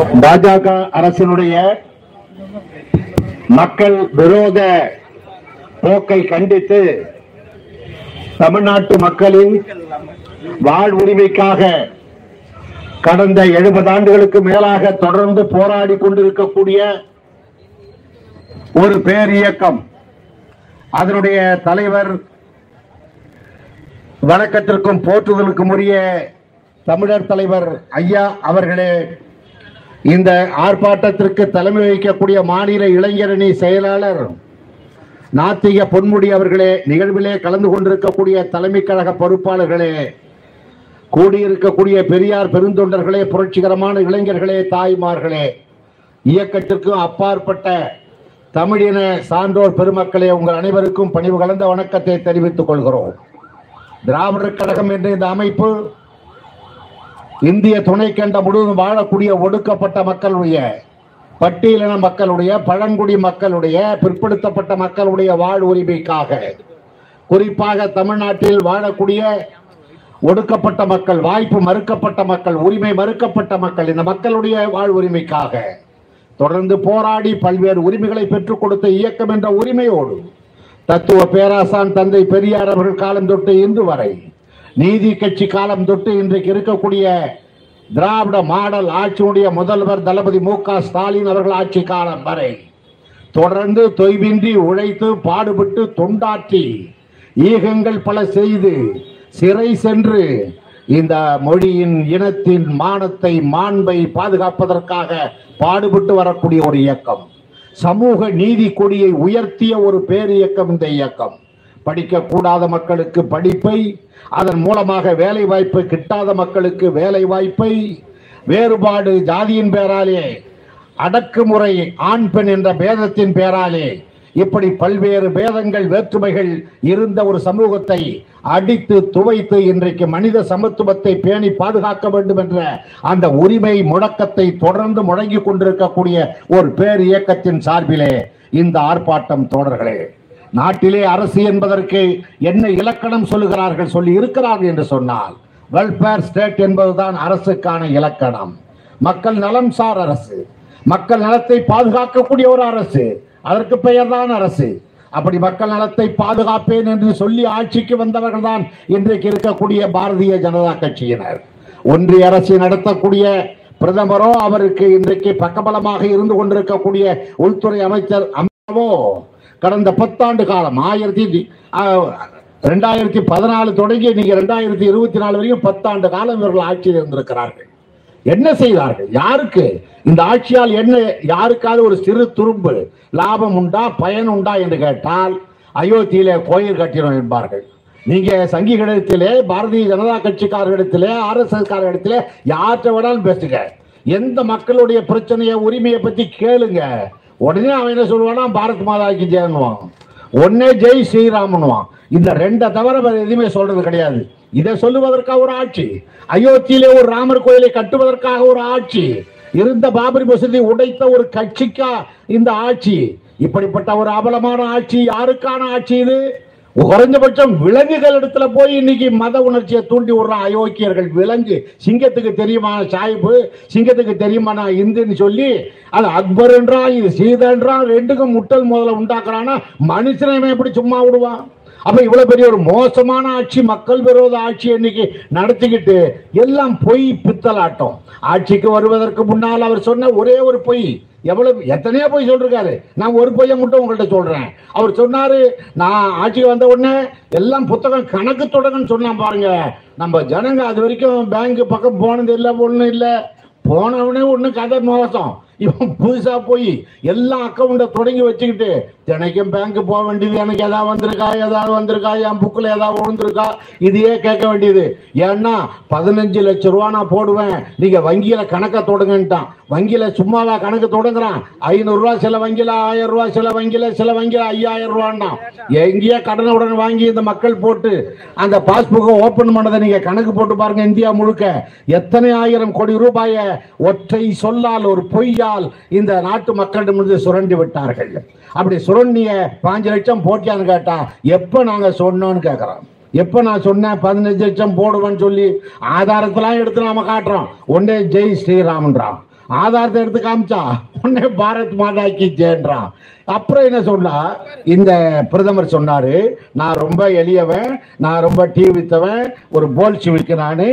பாஜக அரசினுடைய மக்கள் விரோத போக்கை கண்டித்து தமிழ்நாட்டு மக்களின் வாழ்வுரிமைக்காக கடந்த எழுபது ஆண்டுகளுக்கு மேலாக தொடர்ந்து போராடி கொண்டிருக்கக்கூடிய ஒரு பேர் இயக்கம். அதனுடைய தலைவர் வணக்கத்திற்கும் போற்றுதலுக்கும் உரிய தமிழர் தலைவர் ஐயா அவர்களே இந்த ஆர்ப்பாட்டத்திற்கு தலைமை வகிக்கக்கூடிய மாநில இளைஞரணி செயலாளர் நாத்திக பொன்முடி அவர்களே நிகழ்விலே கலந்து கொண்டிருக்கக்கூடிய தலைமை கழக பொறுப்பாளர்களே கூடியிருக்கக்கூடிய பெரியார் பெருந்தொண்டர்களே புரட்சிகரமான இளைஞர்களே தாய்மார்களே இயக்கத்திற்கும் அப்பாற்பட்ட தமிழின சான்றோர் பெருமக்களே உங்கள் அனைவருக்கும் பணிவு கலந்த வணக்கத்தை தெரிவித்துக் கொள்கிறோம். திராவிடர் கழகம் என்ற இந்த அமைப்பு இந்திய துணைக்கண்டம் முழுவதும் வாழக்கூடிய ஒடுக்கப்பட்ட மக்களுடைய பட்டியலின மக்களுடைய பழங்குடி மக்களுடைய பிற்படுத்தப்பட்ட மக்களுடைய வாழ் உரிமைக்காக குறிப்பாக தமிழ்நாட்டில் வாழக்கூடிய ஒடுக்கப்பட்ட மக்கள் வாய்ப்பு மறுக்கப்பட்ட மக்கள் உரிமை மறுக்கப்பட்ட மக்கள் இந்த மக்களுடைய வாழ் உரிமைக்காக தொடர்ந்து போராடி பல்வேறு உரிமைகளை பெற்றுக் கொடுத்த இயக்கம் என்ற உரிமையோடு தத்துவ பேராசான் தந்தை பெரியார் அவர்கள் காலம் தொட்டு இன்று வரை நீதி கட்சி காலம் தொட்டு இன்றைக்கு இருக்கக்கூடிய திராவிட மாடல் ஆட்சியுடைய முதல்வர் தளபதி மு க ஸ்டாலின் அவர்கள் ஆட்சி காலம் வரை தொடர்ந்து தொய்வின்றி உழைத்து பாடுபட்டு தொண்டாற்றி ஈகங்கள் பல செய்து சிறை சென்று இந்த மொழியின் இனத்தின் மானத்தை மாண்பை பாதுகாப்பதற்காக பாடுபட்டு வரக்கூடிய ஒரு இயக்கம். சமூக நீதி கொடியை உயர்த்திய ஒரு பேரியக்கம் இந்த இயக்கம். படிக்கக்கூடாத மக்களுக்கு படிப்பை அதன் மூலமாக வேலை வாய்ப்பு கிட்டாத மக்களுக்கு வேலை வாய்ப்பை வேறுபாடு ஜாதியின் பேராலே அடக்குமுறை ஆண் பெண் என்ற பேதத்தின் பேராலே இப்படி பல்வேறு பேதங்கள் வேற்றுமைகள் இருந்த ஒரு சமூகத்தை அடித்து துவைத்து இன்றைக்கு மனித சமத்துவத்தை பேணி பாதுகாக்க வேண்டும் என்ற அந்த உரிமை முழக்கத்தை தொடர்ந்து முழங்கிக் கொண்டிருக்கக்கூடிய ஒரு பேர் இயக்கத்தின் சார்பிலே இந்த ஆர்ப்பாட்டம் தொடர்களே நாட்டிலே அரசு என்பதற்கு என்ன இலக்கணம் சொல்லுகிறார்கள் சொல்லி இருக்கிறார்கள் என்று சொன்னால் வெல்ஃபேர் ஸ்டேட் என்பதுதான் அரசுக்கான இலக்கணம். மக்கள் நலம் சார் அரசு. மக்கள் நலத்தை பாதுகாக்கக்கூடிய ஒரு அரசு. அதற்கு பெயர்தான் அரசு. அப்படி மக்கள் நலத்தை பாதுகாப்பேன் என்று சொல்லி ஆட்சிக்கு வந்தவர்கள் தான் இன்றைக்கு இருக்கக்கூடிய பாரதிய ஜனதா கட்சியினர். ஒன்றிய அரசு நடத்தக்கூடிய பிரதமரோ அவருக்கு இன்றைக்கு பக்கபலமாக இருந்து கொண்டிருக்கக்கூடிய உள்துறை அமைச்சர் அம்மாவோ கடந்த பத்தாண்டு காலம் ஆயிரத்தி ரெண்டாயிரத்தி பதினாலு தொடங்கி இன்னைக்கு ரெண்டாயிரத்தி இருபத்தி நாலு வரைக்கும் பத்தாண்டு காலம் இவர்கள் ஆட்சியில் இருந்திருக்கிறார்கள். என்ன செய்தார்கள்? யாருக்கு? இந்த ஆட்சியால் என்ன யாருக்காவது ஒரு சிறு துரும்பு லாபம் உண்டா பயன் உண்டா என்று கேட்டால் அயோத்தியிலே கோயில் கட்டினோம் என்பார்கள். நீங்க சங்கிகளிடத்திலே பாரதிய ஜனதா கட்சிக்காரர்களிடத்திலே ஆர்எஸ்எஸ் காரர்களிடத்திலே யார்கிட்ட வேணாலும் பேசுங்க. எந்த மக்களுடைய பிரச்சனையை உரிமையை பத்தி கேளுங்க. உடனே அவன் என்ன சொல்லுவானா பாரத் மாதாக்கு ஜெயன்னுவான் ஒன்னே ஜெய் ஸ்ரீராமனுவான். இந்த ரெண்டை தவிர வேற எதுவுமே சொல்றது கிடையாது. இதை சொல்லுவதற்காக ஒரு ஆட்சி. அயோத்தியிலே ஒரு ராமர் கோயிலை கட்டுவதற்காக ஒரு ஆட்சி. இருந்த பாபரி மசூதி உடைத்த ஒரு கட்சிக்கா இந்த ஆட்சி. இப்படிப்பட்ட ஒரு அபலமான ஆட்சி யாருக்கான ஆட்சி இது? குறைஞ்சபட்சம் விலங்குகள் இடத்துல போய் இன்னைக்கு மத உணர்ச்சியை தூண்டி விடுறான் அயோக்கியர்கள் விலங்கு. சிங்கத்துக்கு தெரியுமா சாய்ப்பு? சிங்கத்துக்கு தெரியுமா நான் இந்துன்னு சொல்லி அது அக்பர் என்றான் இது சீதன்றான் ரெண்டுக்கும் முட்டல் முதல்ல உண்டாக்குறான்னா மனுஷனை எப்படி சும்மா விடுவான்? அப்ப இவ்வளவு பெரிய ஒரு மோசமான ஆட்சி மக்கள் விரோத ஆட்சி இன்னைக்கு நடத்திக்கிட்டு எல்லாம் பொய் பித்தலாட்டம். ஆட்சிக்கு வருவதற்கு முன்னால் அவர் சொன்ன ஒரே ஒரு பொய். எவ்வளவு எத்தனையோ பொய் சொல்றாரு நான் ஒரு பொய்யை மட்டும் உங்கள்கிட்ட சொல்றேன். அவர் சொன்னாரு நான் ஆட்சிக்கு வந்த உடனே எல்லாம் புத்தகம் கணக்கு தொடங்கன்னு சொன்னா பாருங்க. நம்ம ஜனங்க அது வரைக்கும் பேங்க் பக்கம் போனது இல்லை ஒன்றும் இல்லை. போனவனே ஒண்ணு கதை மோசம். இவன் புதுசா போய் எல்லா அக்கௌண்ட்டை தொடங்கி வச்சுக்கிட்டு தினைக்கும் பேங்க் போக வேண்டியது எனக்கு ஏதாவது வந்திருக்கா? ஏதாவது வந்திருக்கா? என் புக்கில் ஏதாவது விழுந்திருக்கா? இதையே கேட்க வேண்டியது. ஏன்னா பதினஞ்சு லட்சம் ரூபா நான் போடுவேன். நீங்கள் வங்கியில் கணக்கை தொடங்கன்ட்டான். வங்கியில் சும்மாவா கணக்கு தொடங்குறான். ஐநூறுரூவா சில வங்கியில் ஆயிரம் ரூபா சில வங்கியில் சில வங்கியில் ஐயாயிரம் ரூபான்னா எங்கேயே கடனை உடனே வாங்கி இந்த மக்கள் போட்டு அந்த பாஸ்புக்கை ஓப்பன் பண்ணதை நீங்கள் கணக்கு போட்டு பாருங்கள் இந்தியா முழுக்க. எத்தனை ஆயிரம் கோடி ரூபாயை ஒற்றை சொல்லால் ஒரு பொய்யால் இந்த நாட்டு மக்களிடமிருந்து சுரண்டி விட்டார்கள். அப்படி சுர சுரண்டிய பாஞ்சு லட்சம் போட்டியான்னு கேட்டா எப்ப நாங்க சொன்னோம்னு கேக்குறோம் எப்ப நான் சொன்னேன் பதினஞ்சு லட்சம் போடுவேன்னு சொல்லி ஆதாரத்தெல்லாம் எடுத்து நாம காட்டுறோம். ஒன்னே ஜெய் ஸ்ரீராமன்றான். ஆதாரத்தை எடுத்து காமிச்சா உடனே பாரத் மாதாக்கி கி ஜெயன்றான் அப்புறம் என்ன சொன்னா இந்த பிரதமர் சொன்னாரு நான் ரொம்ப எளியவன் நான் ரொம்ப டீ வித்தவன் ஒரு போல்ஷிவிக்கு நானு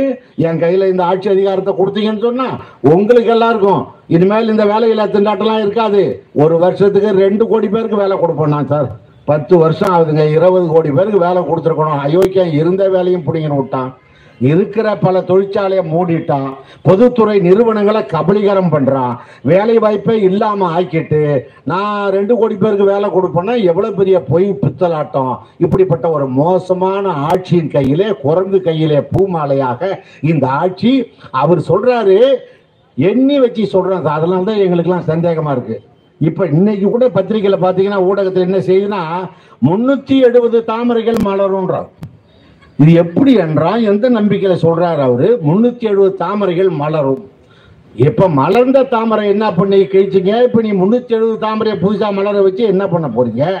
என் கையில இந்த ஆட்சி அதிகாரத்தை கொடுத்தீங்கன்னு சொன்னா உங்களுக்கு எல்லாருக்கும் இனிமேல் இந்த வேலையில்லா திண்டாட்டம்லாம் இருக்காது. ஒரு வருஷத்துக்கு ரெண்டு கோடி பேருக்கு வேலை கொடுப்போம் நான் சார். பத்து வருஷம் ஆகுதுங்க இருபது கோடி பேருக்கு வேலை கொடுத்துருக்கணும். அயோக்கியம் இருந்த வேலையும் பிடிங்கன்னு விட்டான். இருக்கிற பல தொழிற்சாலையை மூடிட்டான். பொதுத்துறை நிறுவனங்களை கபலீகரம் பண்றான். வேலை வாய்ப்பே இல்லாம ஆக்கிட்டு நான் ரெண்டு கோடி பேருக்கு வேலை கொடுப்பேன்னா எவ்வளவு பெரிய பொய் பித்தலாட்டம்? இப்படிப்பட்ட ஒரு மோசமான ஆட்சியின் கையிலே குரங்கு கையிலே பூமாலையாக இந்த ஆட்சி அவர் சொல்றாரு. எண்ணி வச்சு சொல்றாங்க அதனால தான் எங்களுக்கெல்லாம் சந்தேகமா இருக்கு. இப்ப இன்னைக்கு கூட பத்திரிகையில பாத்தீங்கன்னா ஊடகத்தில் என்ன செய்யுதுன்னா முன்னூத்தி எழுபது தாமரைகள் மலரும்ன்றான் இது எப்படி என்றால் எந்த நம்பிக்கையில சொல்றாரு அவரு? முன்னூத்தி எழுபது தாமரைகள் மலரும். இப்ப மலர்ந்த தாமரை என்ன பண்ணி கழிச்சிங்க? இப்ப நீ முன்னூத்தி எழுபது தாமரையை புதுசா மலர வச்சு என்ன பண்ண போறீங்க?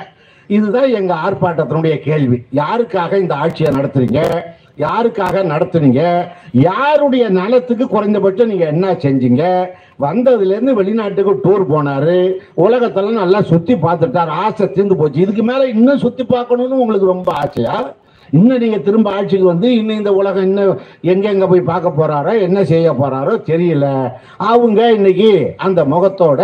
இதுதான் எங்க ஆர்ப்பாட்டத்தினுடைய கேள்வி. யாருக்காக இந்த ஆட்சியை நடத்துறீங்க? யாருக்காக நடத்துனீங்க? யாருடைய நலத்துக்கு குறைந்தபட்சம் நீங்க என்ன செஞ்சீங்க? வந்ததுல இருந்து வெளிநாட்டுக்கு டூர் போனாரு. உலகத்தெல்லாம் நல்லா சுத்தி பார்த்துட்டார். ஆசை தீர்ந்து போச்சு. இதுக்கு மேல இன்னும் சுத்தி பார்க்கணும்னு உங்களுக்கு ரொம்ப ஆசையா? இன்னும் நீங்க திரும்ப ஆட்சிக்கு வந்து இன்னும் இந்த உலகம் இன்னும் எங்கெங்க போய் பார்க்க போறாரோ என்ன செய்ய போறாரோ தெரியல. அவங்க இன்னைக்கு அந்த முகத்தோட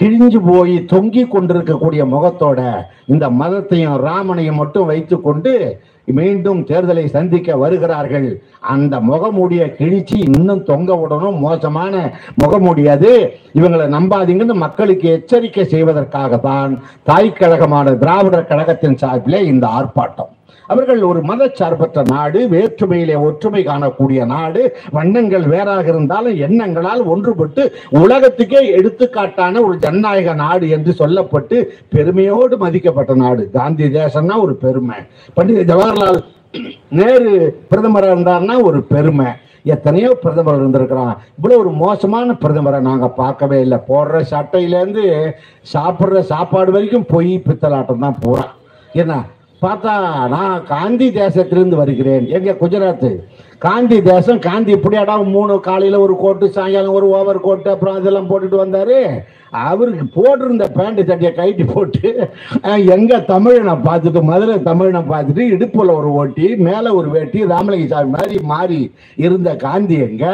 கிழிஞ்சு போய் தொங்கி கொண்டிருக்கக்கூடிய முகத்தோட இந்த மதத்தையும் ராமனையும் மட்டும் வைத்துக்கொண்டு மீண்டும் தேர்தலை சந்திக்க வருகிறார்கள். அந்த முகமூடிய கிழிச்சு இன்னும் தொங்க விடணும். மோசமான முகமூடி அது இவங்களை நம்பாதீங்கன்னு மக்களுக்கு எச்சரிக்கை செய்வதற்காக தான் தாய் கழகமான திராவிடர் கழகத்தின் சார்பிலே இந்த ஆர்ப்பாட்டம். அவர்கள் ஒரு மதச்சார்பற்ற நாடு வேற்றுமையிலே ஒற்றுமை காணக்கூடிய நாடு. வண்ணங்கள் வேறாக இருந்தாலும் எண்ணங்களால் ஒன்றுபட்டு உலகத்துக்கே எடுத்துக்காட்டான ஒரு ஜனநாயக நாடு என்று சொல்லப்பட்டு பெருமையோடு மதிக்கப்பட்ட நாடு. காந்தி தேசம்னா ஒரு பெருமை. பண்டித ஜவஹர்லால் நேரு பிரதமராக இருந்தார்னா ஒரு பெருமை. எத்தனையோ பிரதமர் இருந்திருக்கிறான். இவ்வளவு ஒரு மோசமான பிரதமரை நாங்க பார்க்கவே இல்லை. போடுற சட்டையிலேருந்து சாப்பிட்ற சாப்பாடு வரைக்கும் பொய் பித்தலாட்டம் தான் போறான் என்ன பார்த்தா நான் காந்தி தேசத்திலிருந்து வருகிறேன். எங்க குஜராத் காந்தி தேசம் காந்தி இப்படியாடா மூணு காலையில ஒரு கோட்டு சாயங்காலம் ஒரு ஓவர் கோட்டு அப்புறம் அதெல்லாம் போட்டுட்டு வந்தாரு. அவருக்கு போட்டிருந்த பேண்ட் சட்டையை கைட்டி போட்டு எங்கே தமிழனை பார்த்துட்டு மதுரை தமிழனை பார்த்துட்டு இடுப்புல ஒரு ஓட்டி மேல ஒரு வேட்டி ராமலிங்க சாமி மாதிரி மாறி இருந்த காந்தி எங்க?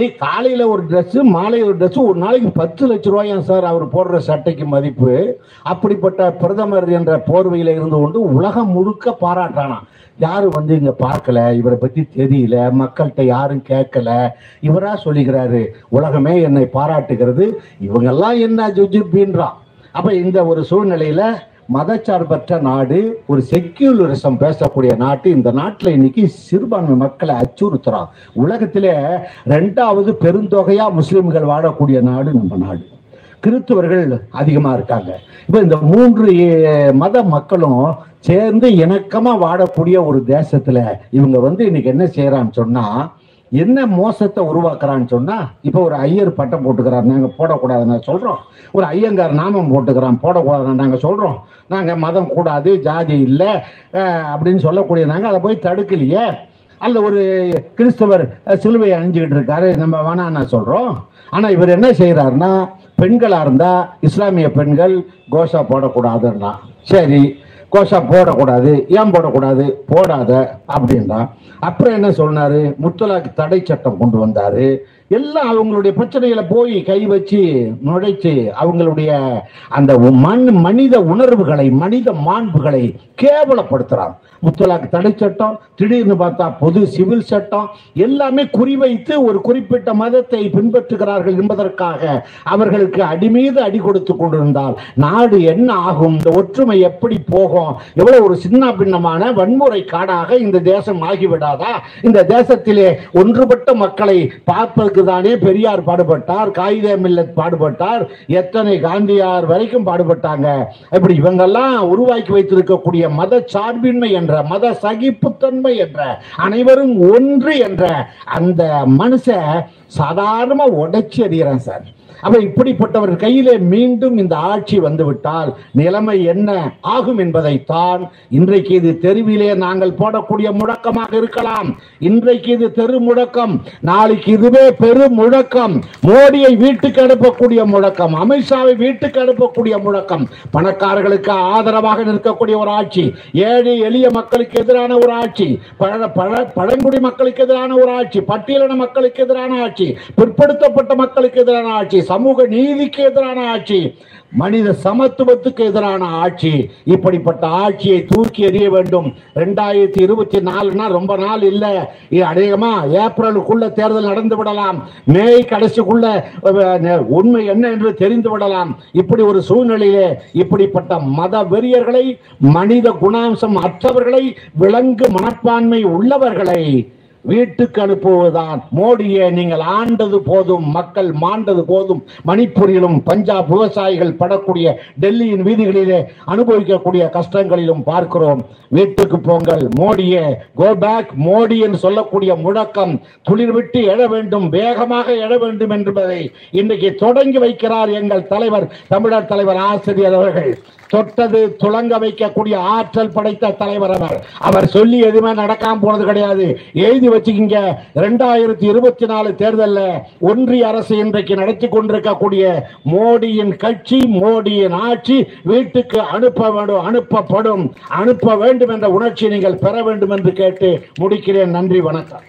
ஏய் காலையில் ஒரு ட்ரெஸ்ஸு மாலை ஒரு ட்ரெஸ்ஸு ஒரு நாளைக்கு பத்து லட்ச ரூபாயா சார் அவர் போடுற சட்டைக்கு மதிப்பு? அப்படிப்பட்ட பிரதமர் என்ற போர்வையில் இருந்து கொண்டு உலகம் முழுக்க பாராட்டானாம் யாரும் வந்து இங்கே பார்க்கல? இவரை பற்றி தெரியல. மக்கள்கிட்ட யாரும் கேட்கல. இவராக சொல்லிக்கிறாரு உலகமே என்னை பாராட்டுகிறது. இவங்கெல்லாம் என்ன ஜுஜிபின்றான் அப்போ இந்த ஒரு சூழ்நிலையில் மதச்சார்பற்ற நாடு ஒரு செக்யூலரிசம் பேசக்கூடிய நாட்டு இந்த நாட்டில் இன்னைக்கு சிறுபான்மை மக்களை அச்சுறுத்துறான். உலகத்திலே ரெண்டாவது பெருந்தொகையா முஸ்லிம்கள் வாழக்கூடிய நாடு நம்ம நாடு. கிறிஸ்துவர்கள் அதிகமா இருக்காங்க. இப்ப இந்த மூன்று மத மக்களும் சேர்ந்து இணக்கமா வாழக்கூடிய ஒரு தேசத்துல இவங்க வந்து இன்னைக்கு என்ன செய்யறான்னு சொன்னா என்ன மோசத்தை உருவாக்குறான்னு சொன்னா இப்ப ஒரு ஐயர் பட்டம் போட்டுக்கிறார் நாங்க போடக்கூடாதுன்னு சொல்றோம். ஒரு ஐயங்கார் நாமம் போட்டுக்கிறான் போடக்கூடாதுன்னு நாங்க சொல்றோம். நாங்க மதம் கூடாது ஜாதி இல்லை அப்படின்னு சொல்லக்கூடிய நாங்க அதை போய் தடுக்கலையே. அல்ல ஒரு கிறிஸ்தவர் சிலுவையை அணிஞ்சுக்கிட்டு இருக்காரு நம்ம வேணான்னு சொல்றோம். ஆனா இவர் என்ன செய்யறாருன்னா பெண்களா இருந்தா இஸ்லாமிய பெண்கள் கோஷா போடக்கூடாதுன்னா சரி கோஷா போடக்கூடாது ஏன் போடக்கூடாது? போடாத அப்படின்னா அப்புறம் என்ன சொன்னாரு? முத்தலாக்கு தடை சட்டம் கொண்டு வந்தாரு. எல்லாம் அவங்களுடைய பிரச்சனைகளை போய் கை வச்சு நுழைச்சு அவங்களுடைய அந்த மண் மனித உணர்வுகளை மனித மாண்புகளை கேவலப்படுத்துறான். முத்தலாக்கு தடை சட்டம் திடீர்னு பார்த்தா பொது சிவில் சட்டம் எல்லாமே குறிவைத்து ஒரு குறிப்பிட்ட மதத்தை பின்பற்றுகிறார்கள் என்பதற்காக அவர்களுக்கு அடிமீது அடி கொடுத்து கொண்டிருந்தால் நாடு என்ன ஆகும்? இந்த ஒற்றுமை எப்படி போகும்? எவ்வளவு ஒரு சின்ன பின்னமான வன்முறை காடாக இந்த தேசம் ஆகிவிடாதா? இந்த தேசத்திலே ஒன்றுபட்ட மக்களை பார்ப்பதற்கு தானே பெரியார் பாடுபட்டார் காகித மில்லத் பாடுபட்டார் எத்தனை காந்தியார் வரைக்கும் பாடுபட்டாங்க. இப்படி இவங்கெல்லாம் உருவாக்கி வைத்திருக்கக்கூடிய மத சார்பின்மை என்ற மத சகிப்புத்தன்மை என்ற அனைவரும் ஒன்று என்ற அந்த மனுஷ சாதாரணமா உடைச்சி அறிகிறேன் சார். அப்ப இப்படிப்பட்டவர் கையிலே மீண்டும் இந்த ஆட்சி வந்துவிட்டால் நிலைமை என்ன ஆகும் என்பதைத்தான் இன்றைக்கு இது தெருவிலே நாங்கள் போடக்கூடிய முழக்கமாக இருக்கலாம். இன்றைக்கு இது தெரு முழக்கம். நாளைக்கு இதுவே பெரு முழக்கம். மோடியை வீட்டுக்கு அனுப்பக்கூடிய முழக்கம். அமித்ஷாவை வீட்டுக்கு அனுப்பக்கூடிய முழக்கம். பணக்காரர்களுக்கு ஆதரவாக நிற்கக்கூடிய ஒரு ஆட்சி. ஏழை எளிய மக்களுக்கு எதிரான ஒரு ஆட்சி. பழங்குடி மக்களுக்கு எதிரான ஒரு ஆட்சி. பட்டியலின மக்களுக்கு எதிரான ஆட்சி. பிற்படுத்தப்பட்ட மக்களுக்கு எதிரான ஆட்சி. சமூக நீதிக்கு எதிரான ஆட்சி மனித சமத்துவத்துக்கு எதிரான ஆட்சி. இப்படிப்பட்ட ஆட்சியை தூக்கி எறிய வேண்டும். ரெண்டாயிரத்தி இருபத்தி நாலுனா ரொம்ப நாள் இல்லை. அநேகமா ஏப்ரலுக்குள்ள தேர்தல் நடந்து விடலாம். மே கடைசிக்குள்ள உண்மை என்ன என்று தெரிந்து விடலாம். இப்படி ஒரு சூழ்நிலையிலே இப்படிப்பட்ட மத வெறியர்களை மனித குணாம்சம் அற்றவர்களை விலங்கு மனப்பான்மை உள்ளவர்களை வீட்டுக்கு அனுப்புவதுதான். மோடியை நீங்கள் ஆண்டது போதும் மக்கள் மாண்டது போதும். மணிப்பூரிலும் பஞ்சாப் விவசாயிகள் படக்கூடிய டெல்லியின் வீதிகளிலே அனுபவிக்கக்கூடிய கஷ்டங்களிலும் பார்க்கிறோம். வீட்டுக்கு போங்கள் மோடியே கோ பேக் மோடி என்று சொல்லக்கூடிய முழக்கம். துளிர் விட்டு எழ வேண்டும் வேகமாக எழ வேண்டும் என்பதை இன்றைக்கு தொடங்கி வைக்கிறார் எங்கள் தலைவர் தமிழர் தலைவர் ஆசிரியர் அவர்கள். தொட்டது துளங்க வைக்கக்கூடிய ஆற்றல் படைத்த தலைவர் அவர். அவர் சொல்லி எதுவுமே நடக்காம போனது கிடையாது. எழுதி வச்சுக்கிங்க. ரெண்டாயிரத்தி இருபத்தி நாலு தேர்தலில் ஒன்றிய அரசு இன்றைக்கு நடத்தி கொண்டிருக்கக்கூடிய மோடியின் கட்சி மோடியின் ஆட்சி வீட்டுக்கு அனுப்ப வேண்டும் அனுப்பப்படும். அனுப்ப வேண்டும் என்ற உணர்ச்சி நீங்கள் பெற வேண்டும் என்று கேட்டு முடிக்கிறேன். நன்றி வணக்கம்.